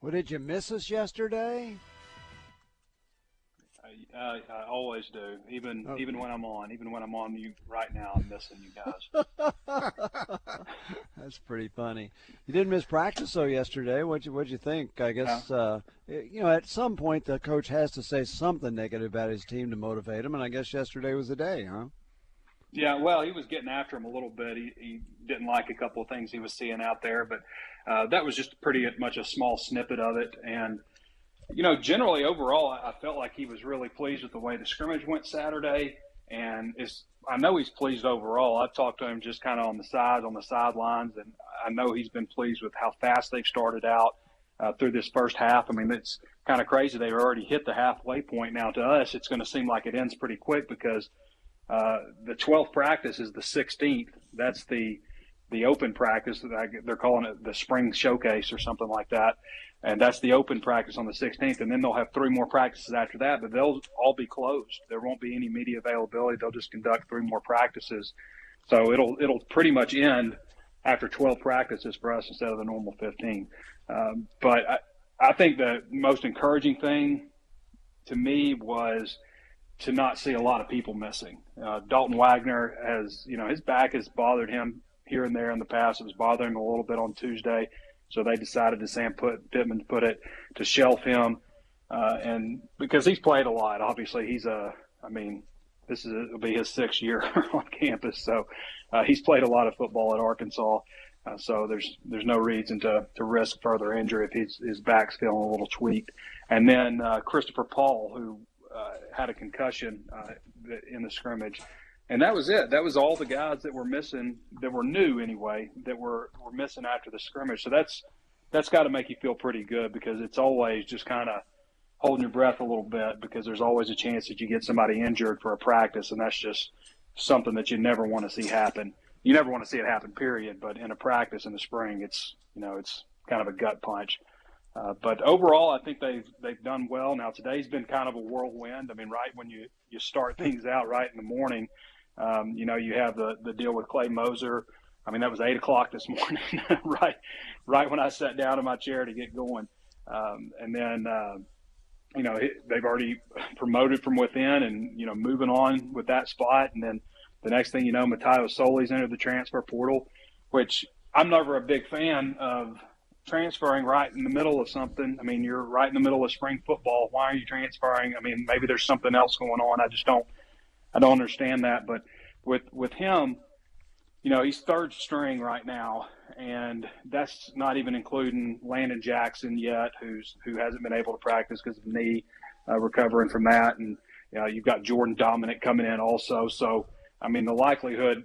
Well, did you miss us yesterday? I, uh, I always do, even okay. even when I'm on, even when I'm on you right now, I'm missing you guys. That's pretty funny. You didn't miss practice though yesterday. What'd you What'd you think? I guess uh, you know at some point the coach has to say something negative about his team to motivate him, and I guess yesterday was the day, huh? Yeah, well, he was getting after him a little bit. He, he didn't like a couple of things he was seeing out there, but uh, that was just pretty much a small snippet of it. And you know, generally overall, I felt like he was really pleased with the way the scrimmage went Saturday, and I know he's pleased overall. I've talked to him just kind of on the side, on the sidelines, and I know he's been pleased with how fast they've started out uh, through this first half. I mean, it's kind of crazy. They've already hit the halfway point now. To us, it's going to seem like it ends pretty quick because uh, the 12th practice is the 16th. That's the the open practice. They're calling it the spring showcase or something like that. And that's the open practice on the 16th. And then they'll have three more practices after that, but they'll all be closed. There won't be any media availability. They'll just conduct three more practices. So it'll, it'll pretty much end after 12 practices for us instead of the normal 15. Um, but I, I think the most encouraging thing to me was to not see a lot of people missing. Uh, Dalton Wagner has, you know, his back has bothered him here and there in the past. It was bothering him a little bit on Tuesday, so they decided to Sam put Pittman put it to shelf him, uh, and because he's played a lot. Obviously, he's a. I mean, this is it'll be his sixth year on campus, so uh, he's played a lot of football at Arkansas. Uh, so there's there's no reason to, to risk further injury if his his back's feeling a little tweaked. And then uh, Christopher Paul, who uh, had a concussion uh, in the scrimmage, and that was it. That was all the guys that were missing that were new anyway that were were missing after the scrimmage. So that's that's got to make you feel pretty good because it's always just kind of holding your breath a little bit because there's always a chance that you get somebody injured for a practice, and that's just something that you never want to see happen. You never want to see it happen, period. But in a practice in the spring, it's you know it's kind of a gut punch. Uh, but overall, I think they've they've done well. Now today's been kind of a whirlwind. I mean, right when you you start things out right in the morning, um, you know, you have the, the deal with Clay Moser. I mean, that was eight o'clock this morning, right, right when I sat down in my chair to get going. Um, and then, uh, you know, it, they've already promoted from within and, you know, moving on with that spot. And then the next thing you know, Mataio Soli's entered the transfer portal, which I'm never a big fan of transferring right in the middle of something. I mean, you're right in the middle of spring football. Why are you transferring? I mean, maybe there's something else going on. I just don't – I don't understand that. But with with him, you know, he's third string right now, and that's not even including Landon Jackson yet, who's who hasn't been able to practice because of knee, uh, recovering from that, and you know, you've got Jordan Domineck coming in also. So, I mean, the likelihood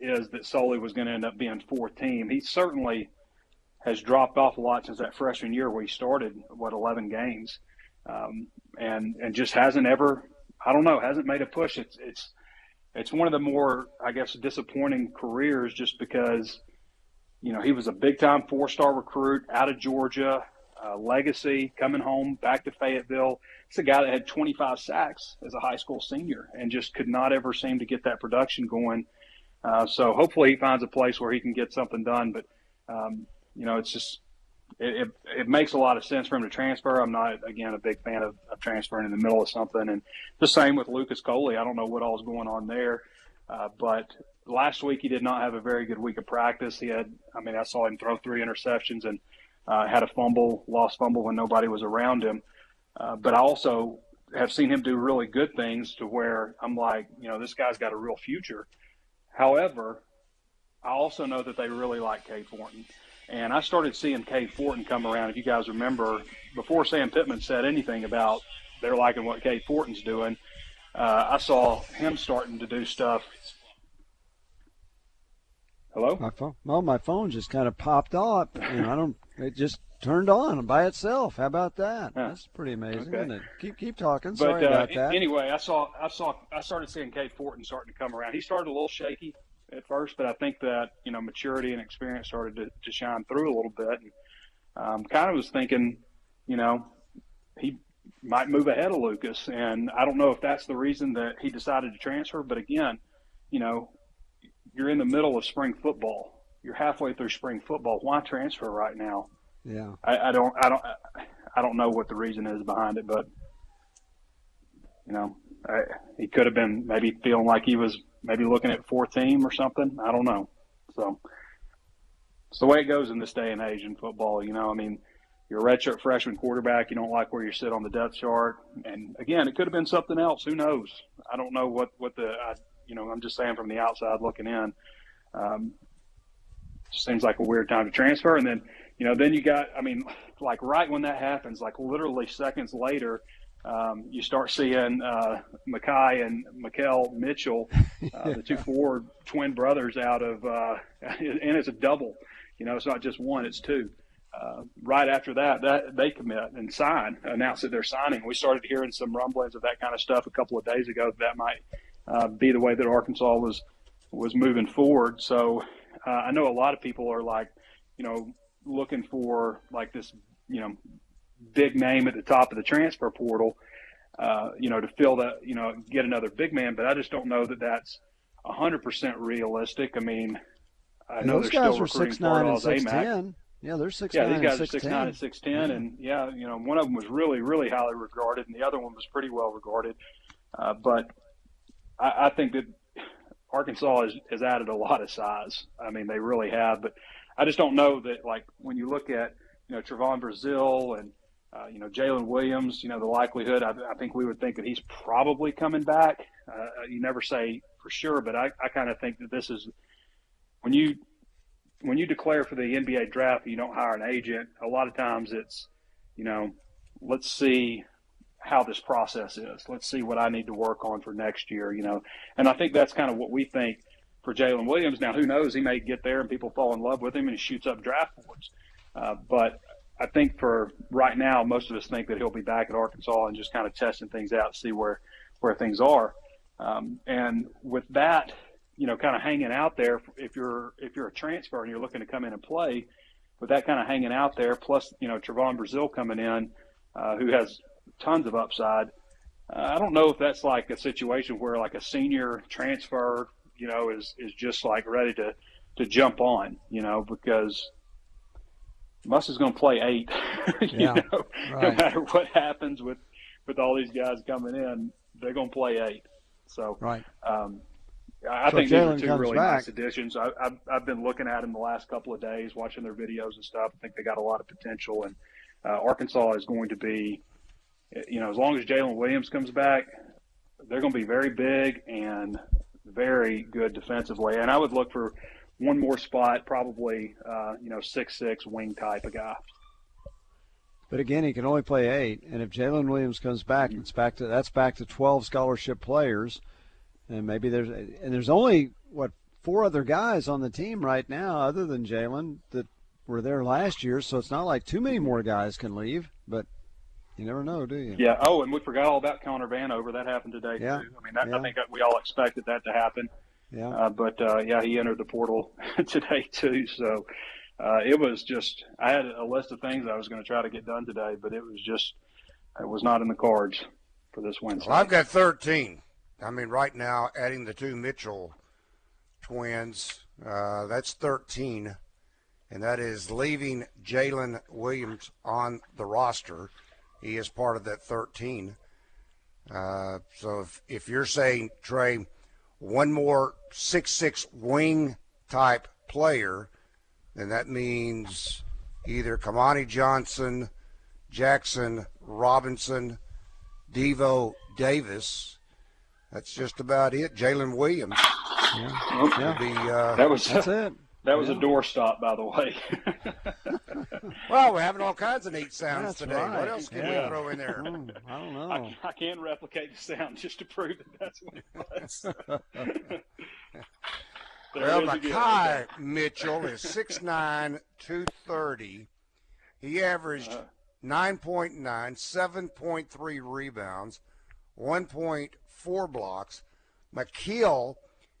is that Soli was going to end up being fourth team. He certainly has dropped off a lot since that freshman year where he started what 11 games, um, and and just hasn't ever I don't know, hasn't made a push. It's it's it's one of the more I guess disappointing careers just because you know he was a big time four star recruit out of Georgia, uh, legacy coming home back to Fayetteville. It's a guy that had 25 sacks as a high school senior and just could not ever seem to get that production going. Uh, so hopefully he finds a place where he can get something done. But um, you know, it's just it, it, it, makes a lot of sense for him to transfer. I'm not, again, a big fan of, of, transferring in the middle of something. And the same with Lucas Coley. I don't know what all is going on there. Uh, but last week he did not have a very good week of practice. He had, I mean, I saw him throw three interceptions and uh, had a fumble, lost fumble when nobody was around him. Uh, but I also have seen him do really good things to where I'm like, you know, this guy's got a real future. However, I also know that they really like Cade Fortin. And I started seeing Cade Fortin come around. If you guys remember, before Sam Pittman said anything about they're liking what Cade Fortin's doing, uh, I saw him starting to do stuff. Hello. My phone. Well, my phone just kind of popped off. You know, I don't. it just turned on by itself. How about that? Yeah. That's pretty amazing, Okay. isn't it? Keep keep talking. But Sorry uh, about that. anyway, I saw I saw I started seeing Cade Fortin starting to come around. He started a little shaky at first, but I think that you know maturity and experience started to, to shine through a little bit. And um, kind of was thinking, you know, he might move ahead of Lucas, and I don't know if that's the reason that he decided to transfer. But again, you know, you're in the middle of spring football. You're halfway through spring football. Why transfer right now? yeah. I, I don't I don't I don't know what the reason is behind it, but you know, I, he could have been maybe feeling like he was maybe looking at fourth team or something. I don't know. So it's the way it goes in this day and age in football. You know, I mean, you're a redshirt freshman quarterback. You don't like where you sit on the depth chart, and again, it could have been something else. Who knows? I don't know what what the I, you know. I'm just saying from the outside looking in. Um, seems like a weird time to transfer, and then you know, then you got, I mean, like right when that happens, like literally seconds later, um, you start seeing uh, Makhi and Makhel Mitchell, uh, the two Ford twin brothers out of, uh, and it's a double. You know, it's not just one, it's two. Uh, right after that, that they commit and sign, announce that they're signing. We started hearing some rumblings of that kind of stuff a couple of days ago. That might uh, be the way that Arkansas was was moving forward. So uh, I know a lot of people are like, you know, looking for like this, you know, big name at the top of the transfer portal, uh, you know, to fill that, you know, get another big man. But I just don't know that that's 100% realistic. I mean, I And know those they're guys still are six nine and six ten. Yeah, they're six Yeah, nine these guys are six nine and six ten, and yeah, you know, one of them was really, really highly regarded, and the other one was pretty well regarded. Uh, but I, I think that Arkansas has, has added a lot of size. I mean, they really have. But I just don't know that, like, when you look at, you know, Trevon Brazile and, uh, you know, Jaylin Williams, you know, the likelihood, I, I think we would think that he's probably coming back. Uh, you never say for sure, but I, I kind of think that this is when you when you declare for the NBA draft, you don't hire an agent. A lot of times it's, you know, let's see how this process is. Let's see what I need to work on for next year, you know. And I think that's kind of what we think for Jaylin Williams. Now, who knows? He may get there and people fall in love with him and he shoots up draft boards. Uh, but I think for right now, most of us think that he'll be back at Arkansas and just kind of testing things out, see where where things are. Um, and with that, you know, kind of hanging out there, if you're if you're a transfer and you're looking to come in and play, with that kind of hanging out there, plus you know Trevon Brazile coming in, uh, who has tons of upside. Uh, I don't know if that's like a situation where like a senior transfer, you know, is is just like ready to to jump on, you know, because Muss is going to play eight, you Yeah, know, no matter what happens with with all these guys coming in, they're going to play eight. So Right. um, I I So think these are two really back. nice additions. I, I've, I've been looking at them the last couple of days, watching their videos and stuff. I think they got a lot of potential, and uh, Arkansas is going to be, you know, as long as Jaylin Williams comes back, they're going to be very big and very good defensively. And I would look for one more spot, probably, uh, you know, six six wing type of guy. But again, he can only play eight, and if Jaylin Williams comes back, it's back to that's back to twelve scholarship players, and maybe there's and there's only what four other guys on the team right now, other than Jaylin, that were there last year. So it's not like too many more guys can leave, but you never know, do you? Yeah. Oh, and we forgot all about Connor Vanover. That happened today Yeah. too. I mean, that, Yeah. I think we all expected that to happen. Yeah. Uh, but uh, yeah, he entered the portal today too. So uh, it was just I had a list of things I was going to try to get done today, but it was just it was not in the cards for this Wednesday. Well, I've got 13. I mean, right now, adding the two Mitchell twins, uh, that's 13. And that is leaving Jaylin Williams on the roster. He is part of that 13. Uh, so if, if you're saying, Trey, one more six-six wing type player, then that means either Kamani Johnson, Jackson Robinson, Devo Davis. That's just about it. Jaylin Williams Yeah. would be. Uh, that was That's it. That was Yeah. a doorstop, by the way. well, we're having all kinds of neat sounds That's today. right. What else can Yeah. we throw in there? Hmm, I don't know. I, I can replicate the sound just to prove that that's what it was. Well, it is again. Makhi Mitchell is 6'9", 230. He averaged uh, 9.9, 7.3 rebounds, 1.4 blocks. Makhel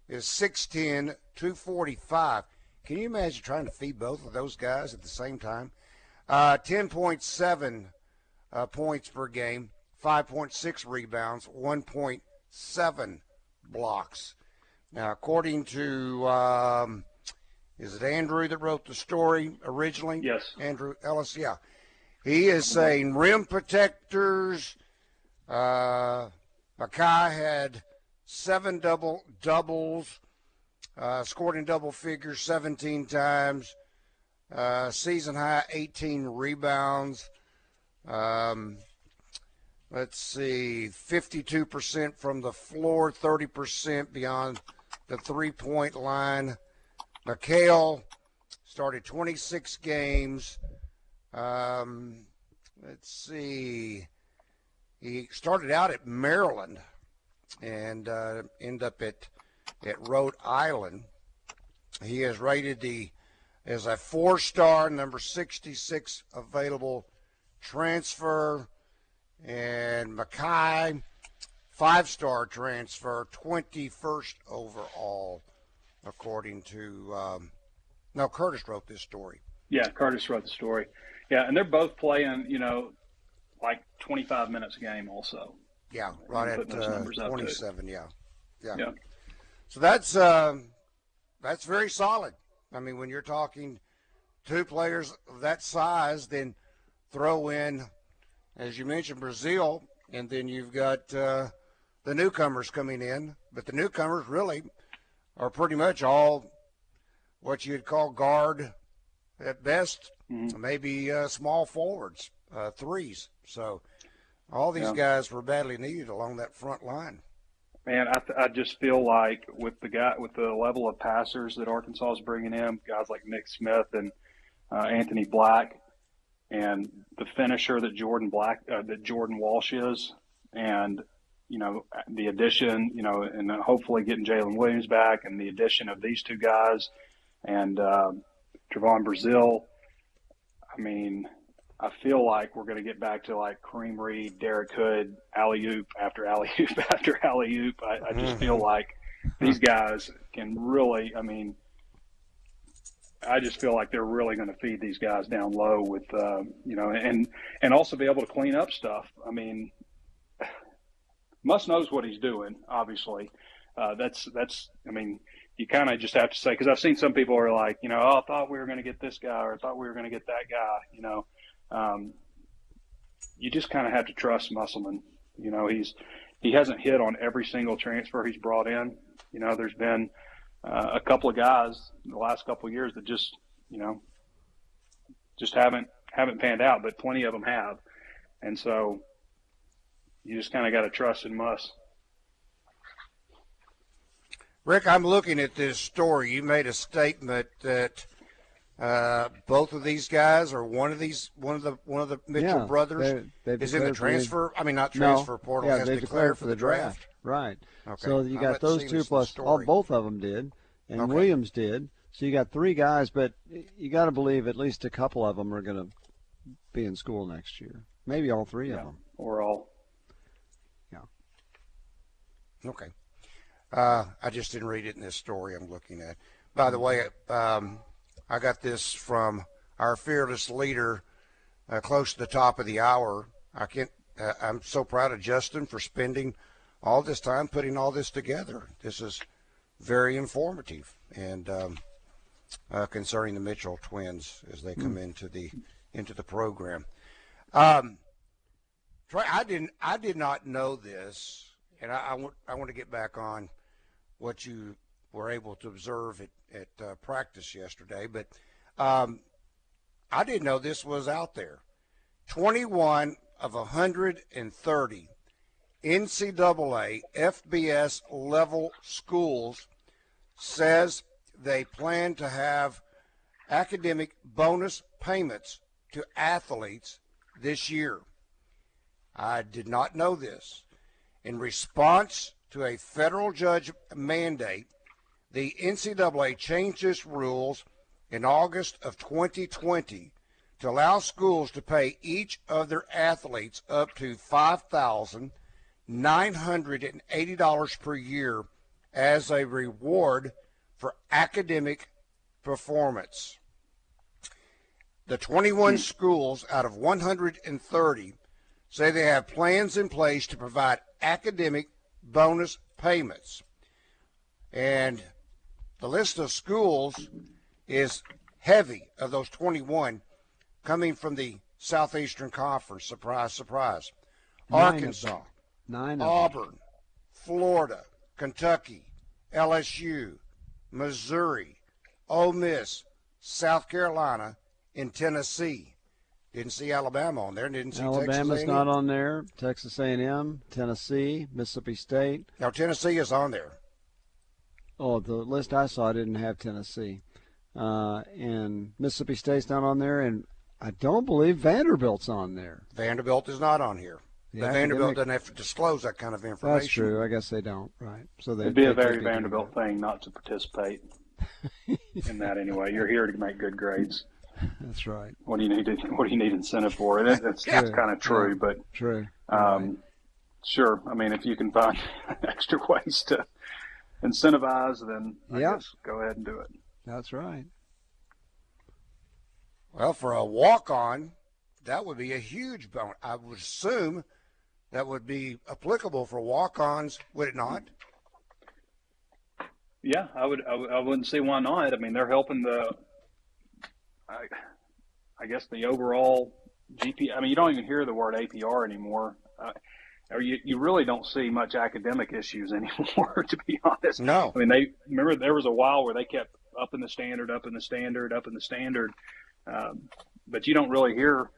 is 6'10, 245. Can you imagine trying to feed both of those guys at the same time? Uh, 10.7 uh, points per game, 5.6 rebounds, 1.7 blocks. Now, according to, um, is it Andrew that wrote the story originally? Yes. Andrew Ellis, yeah. He is saying rim protectors. Uh, Makhi had seven double doubles, uh, scored in double figures 17 times, uh, season high 18 rebounds. Um, let's see, 52% from the floor, 30% beyond the three point line. Makhel started 26 games. Um, let's see. He started out at Maryland and uh, ended up at at Rhode Island. He is rated the as a four-star, number 66 available transfer, and Makhi, five-star transfer, 21st overall, according to. Um, no, Curtis wrote this story. Yeah, Curtis wrote the story. Yeah, and they're both playing, you know, like 25 minutes a game also. Yeah, right at uh, 27. Yeah. yeah, yeah. So that's uh, that's very solid. I mean, when you're talking two players of that size, then throw in, as you mentioned, Brazile, and then you've got uh, the newcomers coming in. But the newcomers really are pretty much all what you'd call guard at best, mm-hmm. maybe uh, small forwards, uh, threes. So all these yeah. guys were badly needed along that front line. Man, I, th- I just feel like with the guy with the level of passers that Arkansas is bringing in, guys like Nick Smith and uh, Anthony Black, and the finisher that Jordan Black uh, that Jordan Walsh is, and you know the addition, you know, and hopefully getting Jaylin Williams back, and the addition of these two guys, and uh, Trevon Brazile. I mean, I feel like we're going to get back to like Kareem Reed, Derek Hood, alley oop after alley oop after alley oop. I, I just feel mm-hmm. like these guys can really. I mean, I just feel like they're really going to feed these guys down low with, uh, you know, and and also be able to clean up stuff. I mean, Muss knows what he's doing. Obviously, uh, that's that's. I mean, you kind of just have to say because I've seen some people are like, you know, oh, I thought we were going to get this guy or I thought we were going to get that guy. You know, um, you just kind of have to trust Musselman. You know, he's he hasn't hit on every single transfer he's brought in. You know, there's been uh, a couple of guys in the last couple of years that just you know just haven't haven't panned out, but plenty of them have, and so you just kind of got to trust in Muss. Rick, I'm looking at this story. You made a statement that uh, both of these guys, or one of these, one of the one of the Mitchell yeah, brothers, they, is in the transfer. I mean, not transfer no, portal. Yeah, has they declared, declared for the draft. draft. Right. Okay. So you got those two plus all, both of them did, and okay. Williams did. So you got three guys, but you got to believe at least a couple of them are going to be in school next year. Maybe all three yeah, of them, or all. Yeah. Okay. Uh, I just didn't read it in this story I'm looking at. By the way, um, I got this from our fearless leader uh, close to the top of the hour. I can't. Uh, I'm so proud of Justin for spending all this time putting all this together. This is very informative and um, uh, concerning the Mitchell twins as they come mm. into the into the program. Um, I didn't. I did not know this, and I, I want. I want to get back on what you were able to observe at at uh, practice yesterday, but um, I didn't know this was out there. 21 of 130 NCAA FBS level schools says they plan to have academic bonus payments to athletes this year. I did not know this. In response to a federal judge mandate, the NCAA changed its rules in August of 2020 to allow schools to pay each of their athletes up to $5,980 per year as a reward for academic performance. The 21 schools out of 130 say they have plans in place to provide academic bonus payments. And the list of schools is heavy of those 21 coming from the Southeastern Conference. Surprise, surprise. Nine Arkansas, Nine Auburn, Florida, Kentucky, LSU, Missouri, Ole Miss, South Carolina, and Tennessee. Didn't see Alabama on there. Didn't see Alabama's not on there. Texas A&M, Tennessee, Mississippi State. Now Tennessee is on there. Oh, the list I saw didn't have Tennessee, uh, and Mississippi State's not on there, and I don't believe Vanderbilt's on there. Vanderbilt is not on here. The but Vanderbilt doesn't have to disclose that kind of information. That's true. I guess they don't. Right. So they, It'd be they a very could Vanderbilt thing not to participate in that anyway. You're here to make good grades. That's right. What do you need? What do you need incentive for? And it, that's, that's kind of true, but True. um, sure. I mean, if you can find extra ways to incentivize, then I Yeah. guess go ahead and do it. That's right. Well, for a walk on, that would be a huge bonus. I would assume that would be applicable for walk ons, would it not? Yeah, I would. I, would- I wouldn't see why not. I mean, they're helping the. I, I guess the overall GP. I mean, you don't even hear the word APR anymore. Uh, or you, you really don't see much academic issues anymore, to be honest. No. I mean, they remember there was a while where they kept up in the standard, up in the standard, up in the standard, um, but you don't really hear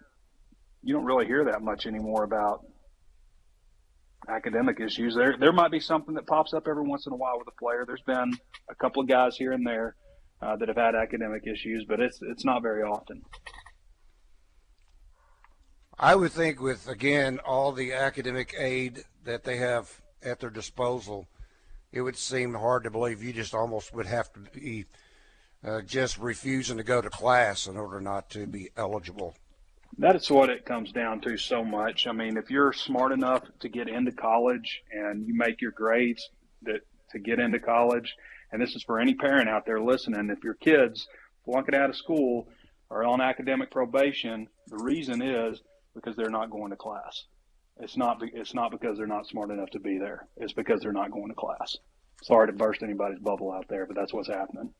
you don't really hear that much anymore about academic issues. There there might be something that pops up every once in a while with a player. There's been a couple of guys here and there uh, that have had academic issues, but it's it's not very often. I would think with again all the academic aid that they have at their disposal, it would seem hard to believe you just almost would have to be uh, just refusing to go to class in order not to be eligible. That is what it comes down to so much. I mean, if you're smart enough to get into college and you make your grades that to get into college, and this is for any parent out there listening, if your kids flunking out of school or on academic probation, the reason is because they're not going to class. It's not. It's not because they're not smart enough to be there. It's because they're not going to class. Sorry to burst anybody's bubble out there, but that's what's happening.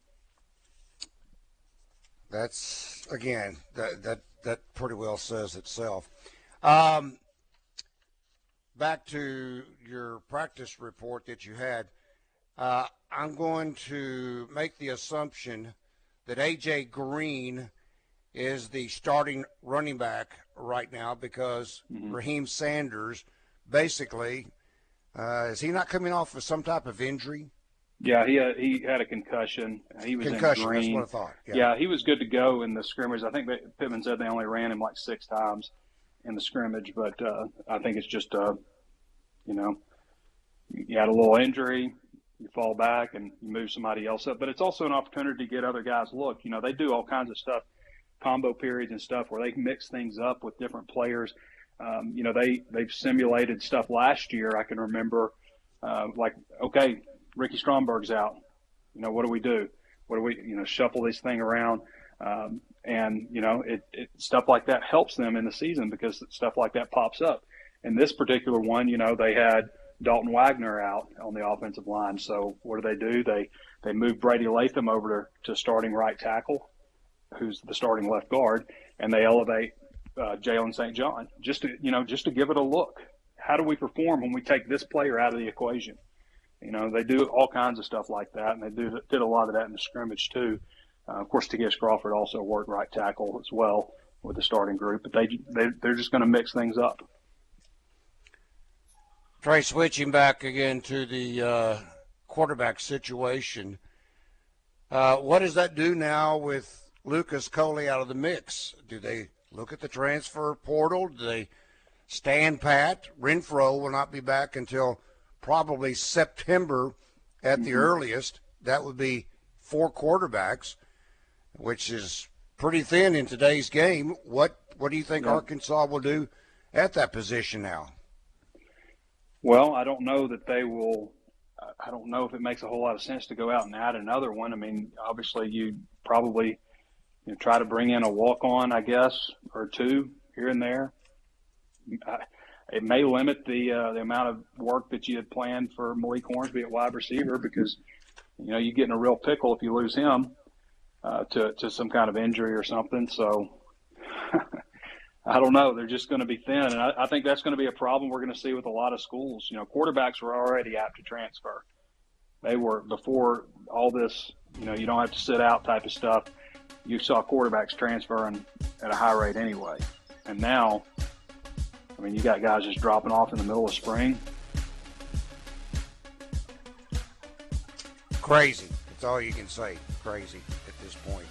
That's again that that that pretty well says itself. Um, back to your practice report that you had. Uh, I'm going to make the assumption that AJ Green is the starting running back right now because Raheim Sanders basically uh, is he not coming off of some type of injury? Yeah, he had, he had a concussion. He was Concussion. in That's green. what I thought. Yeah. he was good to go in the scrimmage. I think Pittman said they only ran him like six times in the scrimmage, but uh, I think it's just, uh, you know, you had a little injury, you fall back and you move somebody else up. But it's also an opportunity to get other guys look. You know, they do all kinds of stuff, combo periods and stuff where they mix things up with different players. Um, you know, they they've simulated stuff last year. I can remember, uh, like, okay, Ricky Stromberg's out. You know, what do we do? What do we, you know, shuffle this thing around? Um, and you know, it, it stuff like that helps them in the season because stuff like that pops up. In this particular one, you know, they had Dalton Wagner out on the offensive line. So what do they do? They they move Brady Latham over to, to starting right tackle, who's the starting left guard, and they elevate uh, Jalen St. John just to you know just to give it a look. How do we perform when we take this player out of the equation? You know, they do all kinds of stuff like that, and they do did a lot of that in the scrimmage too. Uh, of course, T.S. Crawford also worked right tackle as well with the starting group, but they, they they're just going to mix things up. Trey, switching back again to the uh, quarterback situation, uh, what does that do now with Lucas Coley out of the mix? Do they look at the transfer portal? Do they stand pat? Renfro will not be back until probably September at the mm-hmm. earliest. That would be four quarterbacks, which is pretty thin in today's game. What what do you think yeah. Arkansas will do at that position now? Well, I don't know that they will. I don't know if it makes a whole lot of sense to go out and add another one. I mean, obviously, you probably you know, try to bring in a walk on, I guess, or two here and there. It may limit the uh, the amount of work that you had planned for Malik Hornsby at wide receiver because you know you get in a real pickle if you lose him uh, to to some kind of injury or something. So I don't know. They're just going to be thin, and I, I think that's going to be a problem we're going to see with a lot of schools. You know, quarterbacks were already apt to transfer. They were before all this. You know, you don't have to sit out type of stuff. You saw quarterbacks transferring at a high rate anyway, and now I mean, you got guys just dropping off in the middle of spring. Crazy. That's all you can say. Crazy at this point.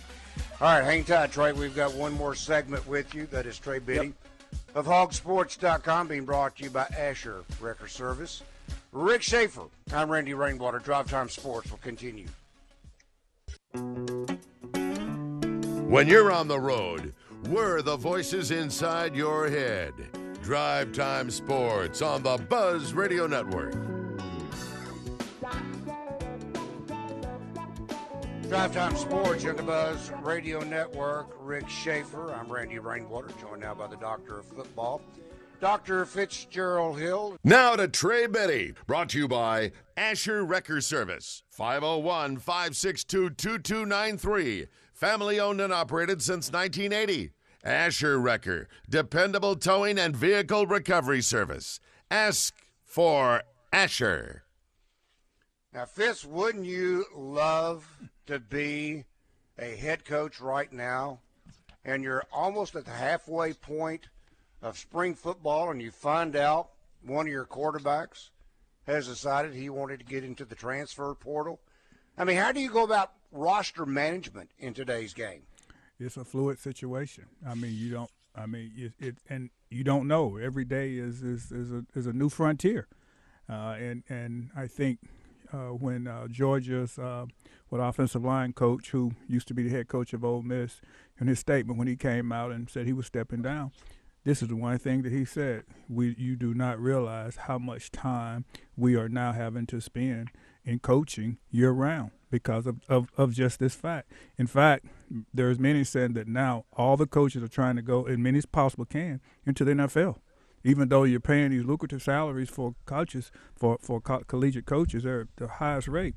All right, hang tight, Trey. We've got one more segment with you. That is Trey Biddy yep. of hawgsports.com being brought to you by Asher Wrecker Service. Rick Schaefer. I'm Randy Rainwater. Drive Time Sports will continue. When you're on the road, we're the voices inside your head. Drive Time Sports on the Buzz Radio Network. Drive Time Sports on the Buzz Radio Network. Rick Schaefer. I'm Randy Rainwater, joined now by the Doctor of Football, Dr. Fitzgerald Hill. Now to Trey Biddy, brought to you by Asher Wrecker Service, 501 562 2293. Family owned and operated since 1980. Asher Wrecker, dependable towing and vehicle recovery service. Ask for Asher. Now, Fitz, wouldn't you love to be a head coach right now and you're almost at the halfway point of spring football and you find out one of your quarterbacks has decided he wanted to get into the transfer portal? I mean, how do you go about roster management in today's game? it's a fluid situation. I mean, you don't. I mean, it, it and you don't know. Every day is is is a is a new frontier, uh, and and I think uh, when uh, Georgia's uh, what offensive line coach, who used to be the head coach of Ole Miss, in his statement when he came out and said he was stepping down, this is the one thing that he said: we you do not realize how much time we are now having to spend in coaching year round because of, of, of just this fact. In fact, there's many saying that now all the coaches are trying to go, as many as possible can, into the NFL. Even though you're paying these lucrative salaries for coaches, for, for co- collegiate coaches, they're the highest rate.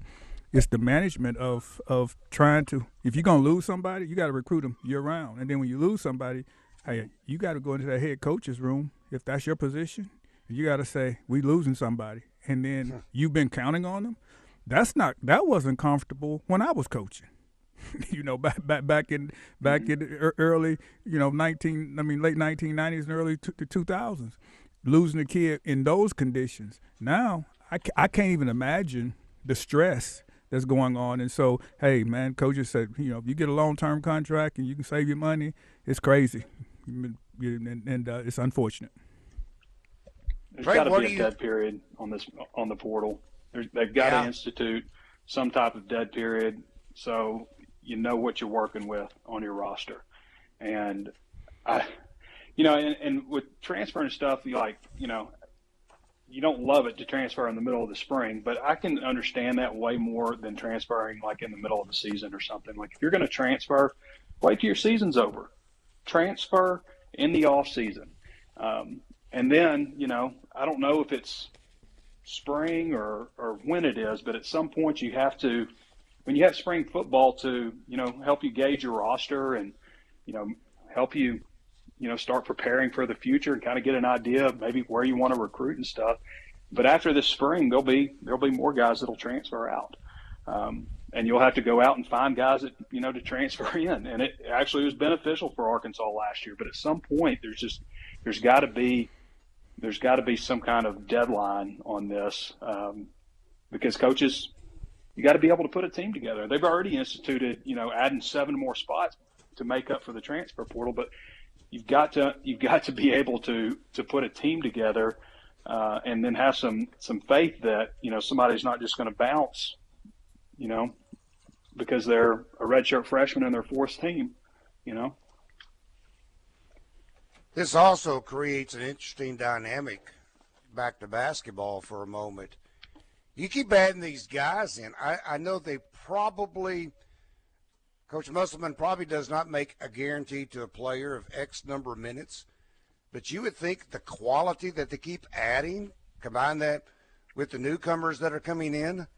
It's the management of, of trying to, if you're going to lose somebody, you got to recruit them year round. And then when you lose somebody, hey, you got to go into that head coach's room, if that's your position, you got to say, we losing somebody. And then you've been counting on them that's not that wasn't comfortable when I was coaching. you know, back back back in back mm-hmm. in early, you know, nineteen. I mean, late nineteen nineties and early two thousands, losing a kid in those conditions. Now I, I can't even imagine the stress that's going on. And so, hey, man, coaches said, you know, if you get a long term contract and you can save your money, it's crazy, and, and uh, it's unfortunate. There's got to be a dead period on this on the portal they've got yeah. to institute some type of dead period so you know what you're working with on your roster. And I, you know, and, and with transferring stuff, you like, you know, you don't love it to transfer in the middle of the spring, but I can understand that way more than transferring like in the middle of the season or something. Like if you're going to transfer, wait till your season's over. Transfer in the off season. Um, and then, you know, I don't know if it's spring or, or when it is, but at some point you have to, when you have spring football to, you know, help you gauge your roster and, you know, help you, you know, start preparing for the future and kind of get an idea of maybe where you want to recruit and stuff. But after this spring, there'll be there'll be more guys that'll transfer out, um, and you'll have to go out and find guys that you know to transfer in. And it actually was beneficial for Arkansas last year. But at some point, there's just there's got to be there's got to be some kind of deadline on this um, because coaches, you got to be able to put a team together. They've already instituted, you know, adding seven more spots to make up for the transfer portal, but you've got to you've got to be able to to put a team together uh, and then have some some faith that you know somebody's not just going to bounce, you know, because they're a redshirt freshman in their fourth team. You know. This also creates an interesting dynamic. Back to basketball for a moment. You keep adding these guys in. I, I know they probably, Coach Musselman probably does not make a guarantee to a player of X number of minutes, but you would think the quality that they keep adding, combine that with the newcomers that are coming in.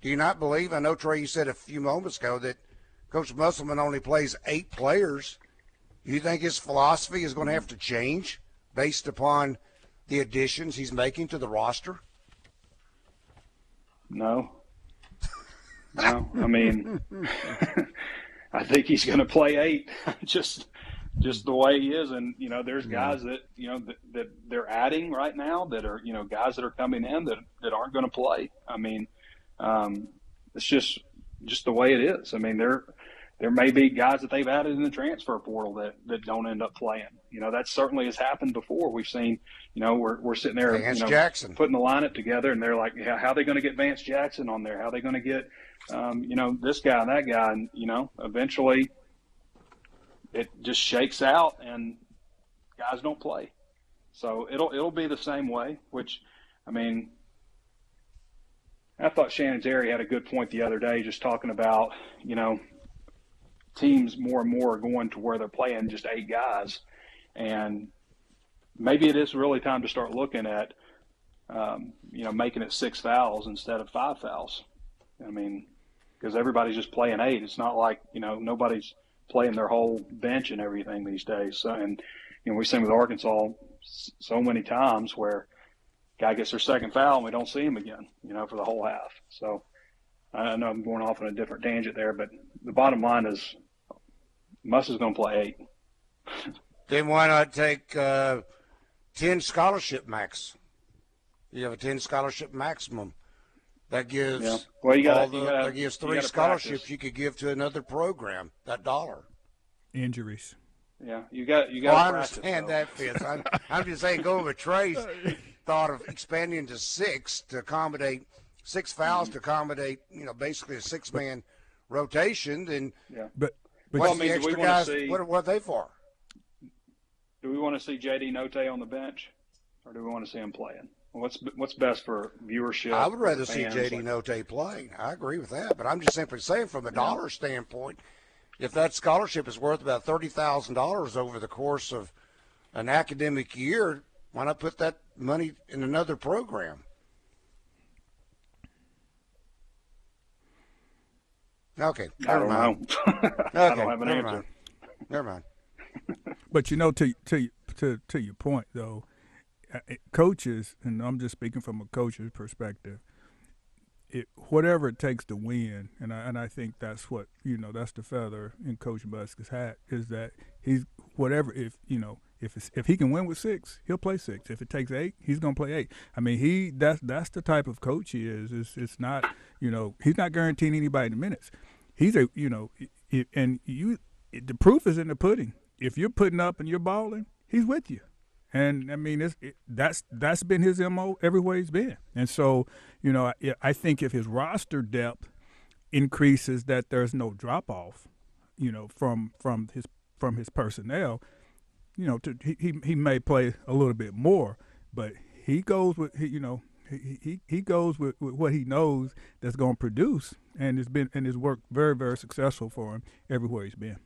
Do you not believe? I know Trey, you said a few moments ago that Coach Musselman only plays eight players. You think his philosophy is going to have to change based upon the additions he's making to the roster? No. No. I mean, I think he's going to play eight. just just the way he is and you know there's guys that you know that, that, they're adding right now that are you know guys that are coming in that that aren't going to play i mean um, it's just just the way it is i mean there there may be guys that they've added in the transfer portal that that don't end up playing you know that certainly has happened before we've seen you know we're, we're sitting there Vance you know, Jackson. putting the lineup together and they're like how, how are they going to get vance jackson on there how are they going to get um, you know this guy and that guy and you know eventually it just shakes out and guys don't play. So it'll it'll be the same way. Which, I mean, I thought Shannon Terry had a good point the other day, just talking about you know teams more and more are going to where they're playing just eight guys, and maybe it is really time to start looking at um, you know making it six fouls instead of five fouls. I mean, because everybody's just playing eight. It's not like you know nobody's playing their whole bench and everything these days. So, and you know, we've seen with Arkansas so many times where guy gets their second foul and we don't see him again, you know, for the whole half. So I know I'm going off on a different tangent there, but the bottom line is Muss is going to play eight. then why not take uh, 10 scholarship max? You have a 10 scholarship maximum. That gives yeah. well, you got that gives three scholarships practice. you could give to another program. That dollar. Injuries. Yeah, you got you got. Well, I understand though. that, Fitz. I'm, I'm just saying, go with Trey's thought of expanding to six to accommodate six fouls to accommodate, you know, basically a six-man rotation. Then, yeah. But but Well, I mean, the do we extra guys? see- What, what are they for? Do we want to see JD Notae on the bench, or do we want to see him playing? What's what's best for viewership? I would rather see? JD Like- Notae play. I agree with that, but I'm just simply saying, from a dollar standpoint, if that scholarship is worth about thirty thousand dollars over the course of an academic year, why not put that money in another program? Okay, I never don't mind. know. Okay, I don't have an never answer. mind. Never mind. But you know, to to to to your point though, uh, coaches, and I'm just speaking from a coach's perspective. It whatever it takes to win, and I and I think that's what you know. That's the feather in Coach Muss's hat is that he's whatever. If you know if it's, if he can win with six, he'll play six. If it takes eight, he's gonna play eight. I mean, he that's that's the type of coach he is. It's it's not you know he's not guaranteeing anybody the minutes. He's a you know, and you the proof is in the pudding. If you're putting up and you're balling, he's with you. And I mean, it's, it, that's that's been his mo everywhere he's been. And so, you know, I, I think if his roster depth increases, that there's no drop off, you know, from from his from his personnel. You know, to, he he may play a little bit more, but he goes with he, you know he he, he goes with, with what he knows that's going to produce, and it's been and it's worked very very successful for him everywhere he's been.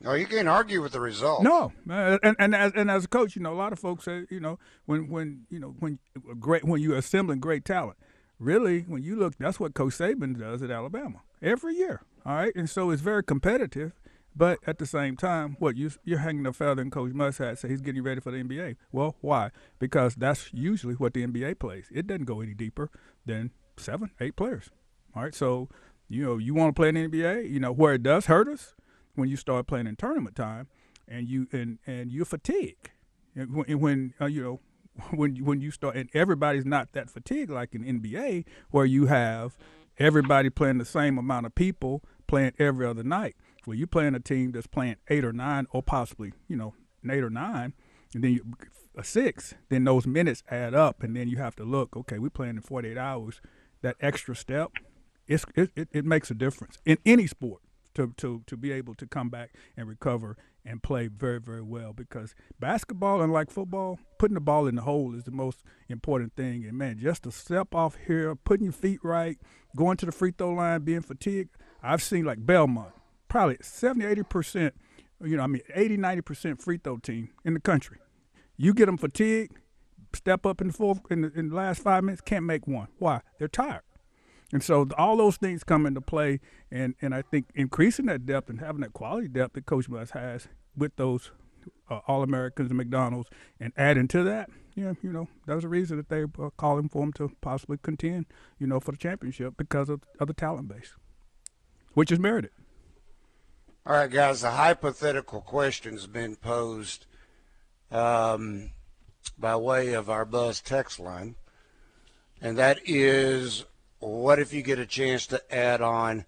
No, you can't argue with the result. No, and and as and as a coach, you know, a lot of folks say, you know, when when you know when great when you're assembling great talent, really, when you look, that's what Coach Saban does at Alabama every year. All right, and so it's very competitive, but at the same time, what you you're hanging a feather in Coach Muss's hat, say he's getting ready for the NBA. Well, why? Because that's usually what the NBA plays. It doesn't go any deeper than seven, eight players. All right, so you know you want to play in the NBA, you know where it does hurt us when you start playing in tournament time, and you and and you fatigue, and when, when uh, you know when when you start and everybody's not that fatigued like in NBA where you have everybody playing the same amount of people playing every other night. Well, you playing a team that's playing eight or nine, or possibly you know eight or nine, and then you, a six. Then those minutes add up, and then you have to look. Okay, we're playing in 48 hours. That extra step, it, it it makes a difference in any sport to, to, to be able to come back and recover and play very, very well because basketball, unlike football, putting the ball in the hole is the most important thing. And man, just to step off here, putting your feet right, going to the free throw line, being fatigued. I've seen like Belmont, probably 70, 80%, you know, I mean, 80, 90% free throw team in the country. You get them fatigued, step up in the fourth, in the, in the last five minutes, can't make one. Why? They're tired. And so all those things come into play, and, and I think increasing that depth and having that quality depth that Coach Muss has with those uh, All Americans and McDonald's, and adding to that, yeah, you know, that was the reason that they are calling for him to possibly contend, you know, for the championship because of, of the talent base, which is merited. All right, guys, a hypothetical question's been posed um, by way of our Buzz text line, and that is what if you get a chance to add on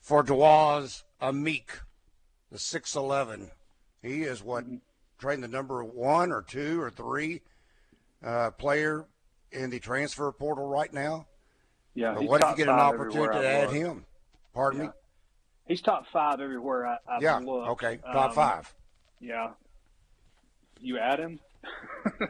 for Dawaz Amick, the 6'11? He is what, trained the number one or two or three uh, player in the transfer portal right now? Yeah. But what if you get an opportunity to add him? Pardon yeah. me? He's top five everywhere I, I've yeah, looked. okay, top um, five. Yeah. You add him?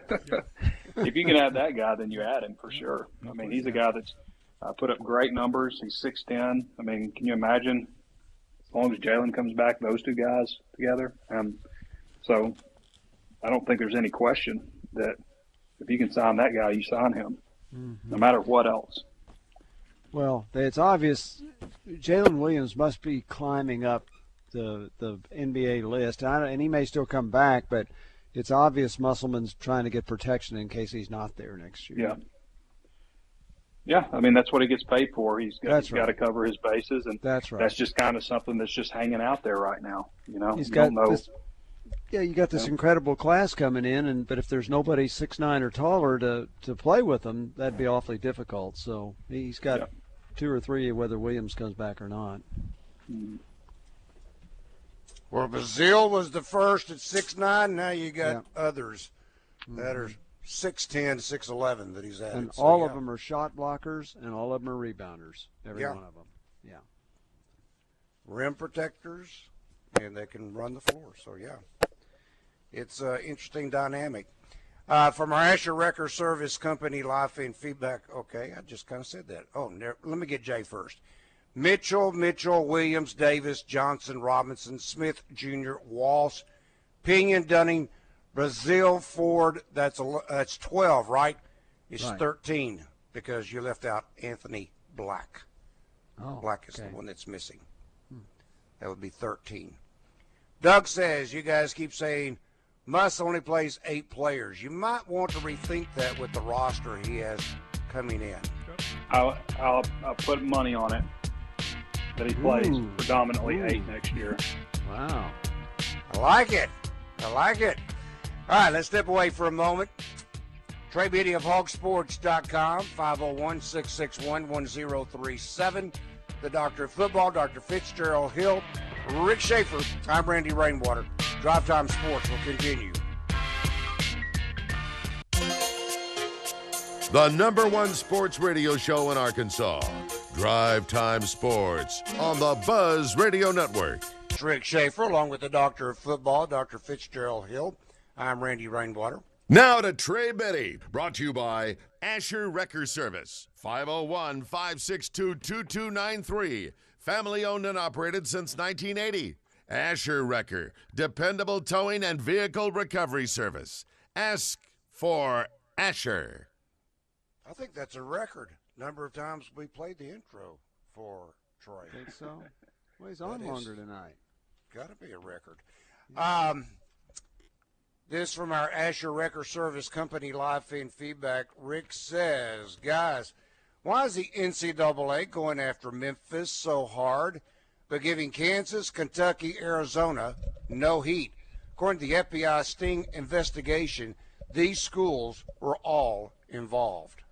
if you can add that guy, then you add him for sure. I mean, he's a guy that's uh, put up great numbers. He's six ten. I mean, can you imagine? As long as Jaylin comes back, those two guys together. Um, so I don't think there's any question that if you can sign that guy, you sign him, mm-hmm. no matter what else. Well, it's obvious Jaylin Williams must be climbing up the the NBA list, and he may still come back, but it's obvious Musselman's trying to get protection in case he's not there next year. Yeah. Yeah, I mean that's what he gets paid for. He's got, he's right. got to cover his bases, and that's right. That's just kind of something that's just hanging out there right now. You know, he's you got this, yeah, you got this incredible class coming in, and but if there's nobody six nine or taller to to play with them, that'd be awfully difficult. So he's got yeah. two or three, whether Williams comes back or not. Mm-hmm. Well, Brazile was the first at six nine. Now you got yeah. others that are 6'10", 6'11", that he's added. And so, all yeah. of them are shot blockers, and all of them are rebounders. Every one of them. Yeah. Rim protectors, and they can run the floor. So yeah, it's an interesting dynamic. Uh, from our Asher Wrecker Service Company live and feedback. Okay, I just kind of said that. Oh, let me get Jay first. Mitchell, Mitchell, Williams, Davis, Johnson, Robinson, Smith Jr., Walsh, Pinion, Dunning, Brazile, Ford. That's a, that's twelve, right? It's right. thirteen because you left out Anthony Black. Oh, Black is okay. the one that's missing. Hmm. That would be thirteen. Doug says you guys keep saying Muss only plays eight players. You might want to rethink that with the roster he has coming in. I'll, I'll, I'll put money on it that he plays Ooh. predominantly Ooh. eight next year. Wow. I like it. I like it. All right, let's step away for a moment. Trey Biddy of hawgsports.com, 501 661 1037. The Doctor of Football, Dr. Fitzgerald Hill, Rick Schaeffer. I'm Randy Rainwater. Drive Time Sports will continue. The number one sports radio show in Arkansas. Drive Time Sports on the Buzz Radio Network. Rick Schaeffer, along with the Doctor of Football, Dr. Fitzgerald Hill. I'm Randy Rainwater. Now to Trey Biddy, brought to you by Asher Wrecker Service, 501 562 2293. Family owned and operated since 1980. Asher Wrecker, dependable towing and vehicle recovery service. Ask for Asher. I think that's a record number of times we played the intro for Troy. I Think so? Well, he's on longer tonight. Got to be a record. Um, this from our Asher Wrecker Service Company live feed feedback. Rick says, guys, why is the NCAA going after Memphis so hard, but giving Kansas, Kentucky, Arizona no heat? According to the FBI Sting investigation, these schools were all involved.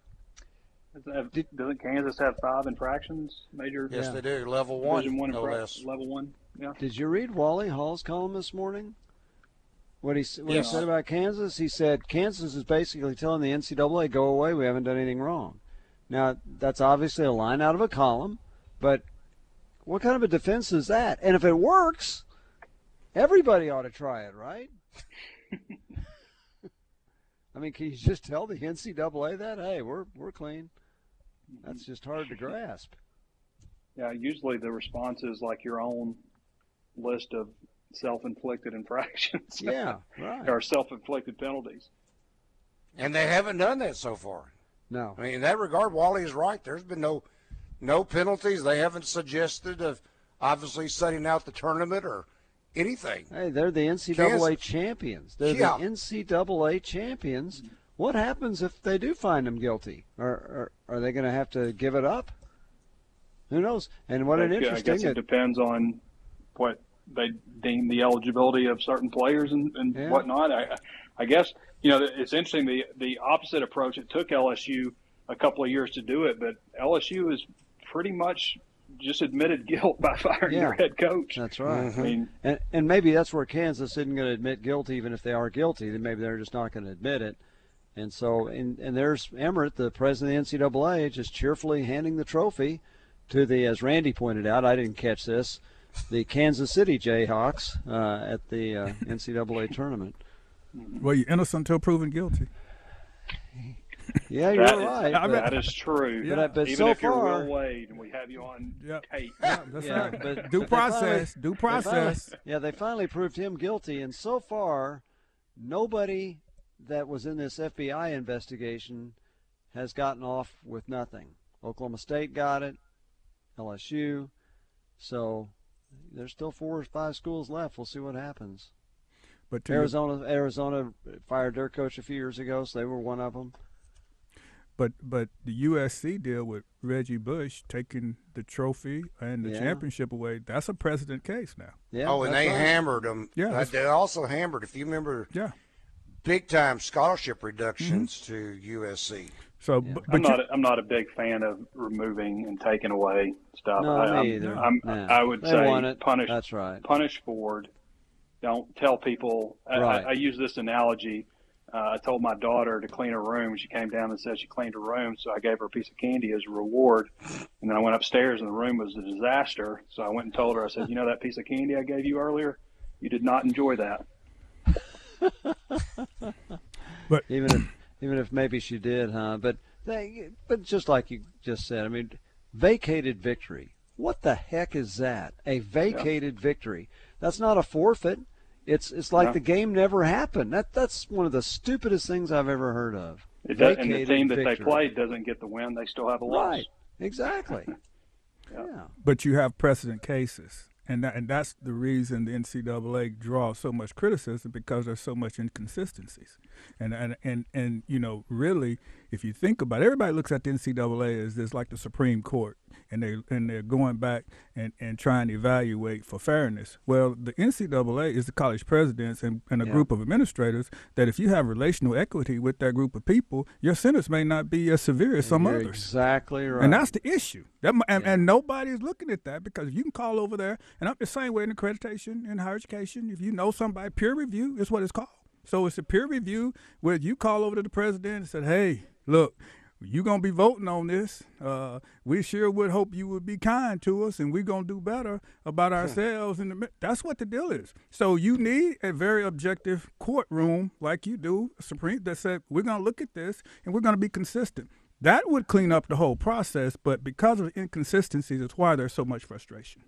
Doesn't Kansas have five infractions? Major. Yes, yeah. they do. Level one. one no less. Level one. Yeah. Did you read Wally Hall's column this morning? What he what yes. he said about Kansas? He said Kansas is basically telling the NCAA, "Go away. We haven't done anything wrong." Now that's obviously a line out of a column, but what kind of a defense is that? And if it works, everybody ought to try it, right? I mean, can you just tell the NCAA that? Hey, we're we're clean. That's just hard to grasp. Yeah, usually the response is like your own list of self-inflicted infractions. Yeah, right. or self-inflicted penalties. And they haven't done that so far. No. I mean, in that regard, Wally is right. There's been no no penalties. They haven't suggested of obviously setting out the tournament or anything. Hey, they're the NCAA Kansas. champions. They're Yeah. the NCAA champions. What happens if they do find them guilty? Or, or are they going to have to give it up? Who knows? And what an interesting. I guess interesting. it depends on what they deem the eligibility of certain players and, and Yeah. whatnot. I, I guess you know it's interesting the the opposite approach. It took LSU a couple of years to do it, but LSU is pretty much just admitted guilt by firing Yeah. their head coach. That's right. I mean, And, and maybe that's where Kansas isn't going to admit guilt, even if they are guilty. Then maybe they're just not going to admit it. And so, and, and there's Emmert, the president of the NCAA, just cheerfully handing the trophy to the, as Randy pointed out, I didn't catch this, the Kansas City Jayhawks uh, at the uh, NCAA tournament. Well, you're innocent until proven guilty. Yeah, you're that is- right. I mean- that is true. But I- but Even so if you're far- Will Wade and we have you on Yeah. tape. Yeah, that's Yeah, right. but- due but process. finally- due They finally- process. yeah, they finally proved him guilty, and so far, nobody that was in this FBI investigation has gotten off with nothing. Oklahoma State got it, LSU, so there's still four or five schools left. We'll see what happens. But to your- Arizona, Arizona fired their coach a few years ago, so they were one of them. But but the USC deal with Reggie Bush taking the trophy and the Yeah. championship away, that's a precedent case now. Yeah. oh, and they right. hammered them. Yeah, Uh, they also hammered, if you remember, Yeah. big time scholarship reductions Mm-hmm. to USC. So Yeah. but, I'm not. you, A, I'm not a big fan of removing and taking away stuff. No, I, me I'm- either. I'm, No. I would They say want it. punish That's right. punish Ford. Don't tell people. I, Right. I, I use this analogy. Uh, I told my daughter to clean her room. She came down and said she cleaned her room, so I gave her a piece of candy as a reward. And then I went upstairs, and the room was a disaster. So I went and told her. I said, "You know that piece of candy I gave you earlier? You did not enjoy that." but even if even if maybe she did, huh? But they, but just like you just said, I mean, vacated victory. What the heck is that? A vacated victory. That's not a forfeit. It's it's like No. the game never happened. That that's one of the stupidest things I've ever heard of. It does, and the team that they played doesn't get the win. They still have a loss. Right. Exactly. Yeah. yeah. but you have precedent cases. And that, and that's the reason the NCAA draws so much criticism because there's so much inconsistencies, and and and and you know really, if you think about it, everybody looks at the NCAA as this like the Supreme Court, and they and they're going back and, and trying to evaluate for fairness. Well, the NCAA is the college presidents and, and a Yeah. group of administrators that if you have relational equity with that group of people, your sentence may not be as severe as some You're others. Exactly right. And that's the issue. That, and, Yeah. and nobody's looking at that because you can call over there, and I'm the same way in accreditation in higher education. If you know somebody, peer review is what it's called. So it's a peer review where you call over to the president and said, "Hey, look, you're gonna be voting on this. Uh, we sure would hope you would be kind to us, and we're gonna do better about ourselves." And the, that's what the deal is. So you need a very objective courtroom like you do, Supreme, that said we're gonna look at this and we're gonna be consistent. That would clean up the whole process, but because of inconsistencies, it's why there's so much frustration.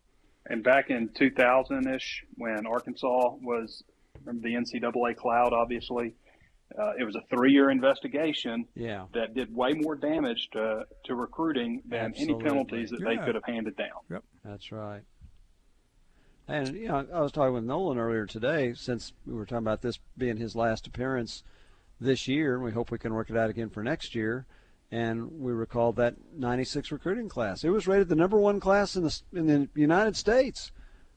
And back in 2000 ish, when Arkansas was remember the NCAA cloud, obviously, uh, it was a three year investigation yeah. that did way more damage to, to recruiting than Absolutely. any penalties that they could have handed down. Yep, That's right. And you know, I was talking with Nolan earlier today, since we were talking about this being his last appearance this year, and we hope we can work it out again for next year. And we recalled that '96 recruiting class. It was rated the number one class in the in the United States,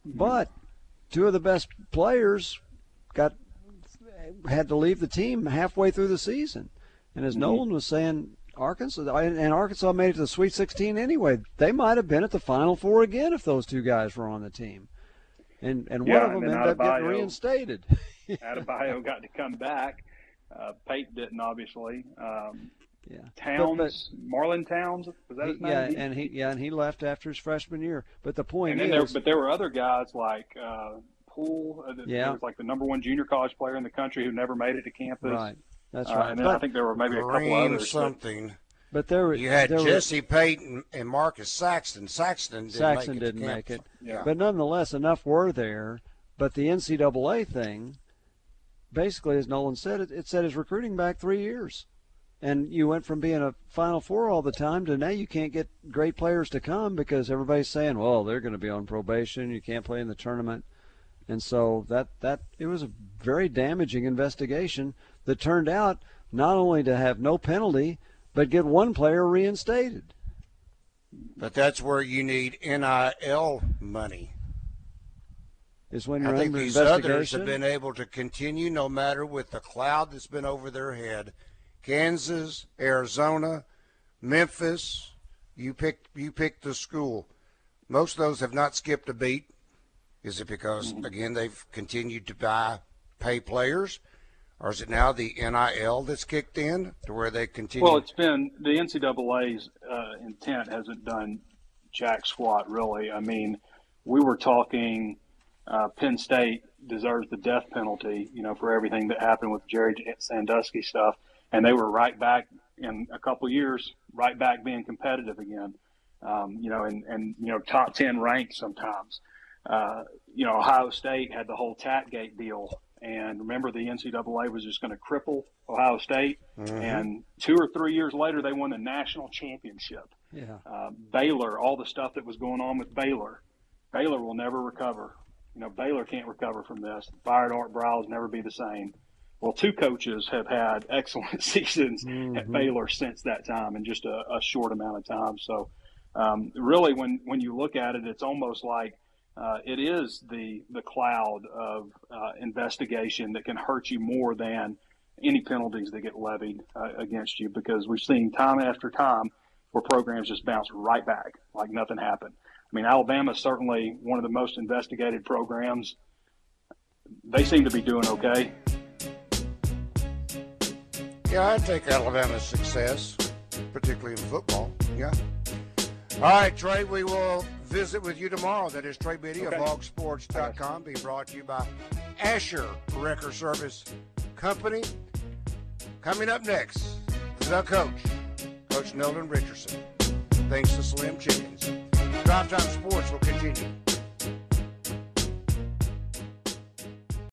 but two of the best players got had to leave the team halfway through the season. And as Nolan was saying, Arkansas and Arkansas made it to the Sweet 16 anyway. They might have been at the Final Four again if those two guys were on the team. And and Yeah, one of them ended up getting Adebayo- reinstated. Adebayo got to come back. Uh, Pate didn't, obviously. Um, Yeah. Towns, but, but, Marlon Towns, was that his name? Yeah, and he yeah, and he left after his freshman year. But the point. and then is, there, but there were other guys like uh, Poole, uh, yeah, was like the number one junior college player in the country who never made it to campus. Right, that's right. Uh, and then but, I think there were maybe a couple others. something. But, but there were you had there Jesse were, Payton and Marcus Saxton. Saxton didn't Saxton make it didn't make it. Yeah. But nonetheless, enough were there. But the NCAA thing, basically, as Nolan said, it, it set his recruiting back three years. And you went from being a Final Four all the time to now you can't get great players to come because everybody's saying, well, they're going to be on probation. You can't play in the tournament. And so that, that it was a very damaging investigation that turned out not only to have no penalty, but get one player reinstated. But that's where you need NIL money. Is when you're I think these others have been able to continue no matter with the cloud that's been over their head. Kansas, Arizona, Memphis, you pick you pick the school. Most of those have not skipped a beat. Is it because again they've continued to buy pay players? or is it now the NIL that's kicked in to where they continue? Well, it's been the NCAA's uh, intent hasn't done jack squat really. I mean, we were talking uh, Penn State deserves the death penalty, you know, for everything that happened with Jerry Sandusky stuff, and they were right back in a couple years, right back being competitive again. Um, you know, and and you know, top ten ranked sometimes. Uh, you know, Ohio State had the whole Tapgate deal and remember, the NCAA was just going to cripple Ohio State. Mm-hmm. And two or three years later, they won the national championship. Yeah. Uh, Baylor, all the stuff that was going on with Baylor, Baylor will never recover. You know, Baylor can't recover from this. Fired Art Briles never be the same. Well, two coaches have had excellent seasons mm-hmm. at Baylor since that time in just a, a short amount of time. So, um, really, when when you look at it, it's almost like uh, it is the the cloud of uh, investigation that can hurt you more than any penalties that get levied uh, against you because we've seen time after time where programs just bounce right back like nothing happened. I mean, Alabama is certainly one of the most investigated programs. They seem to be doing okay. Yeah, I take Alabama's success, particularly in football. Yeah. All right, Trey, we will visit with you tomorrow. That is Trey Biddy okay. of hawgsports.com, being brought to you by Asher Wrecker Service Company. Coming up next, the coach, Coach Nolan Richardson. Thanks to Slim Chickens. Drive Time Sports will continue.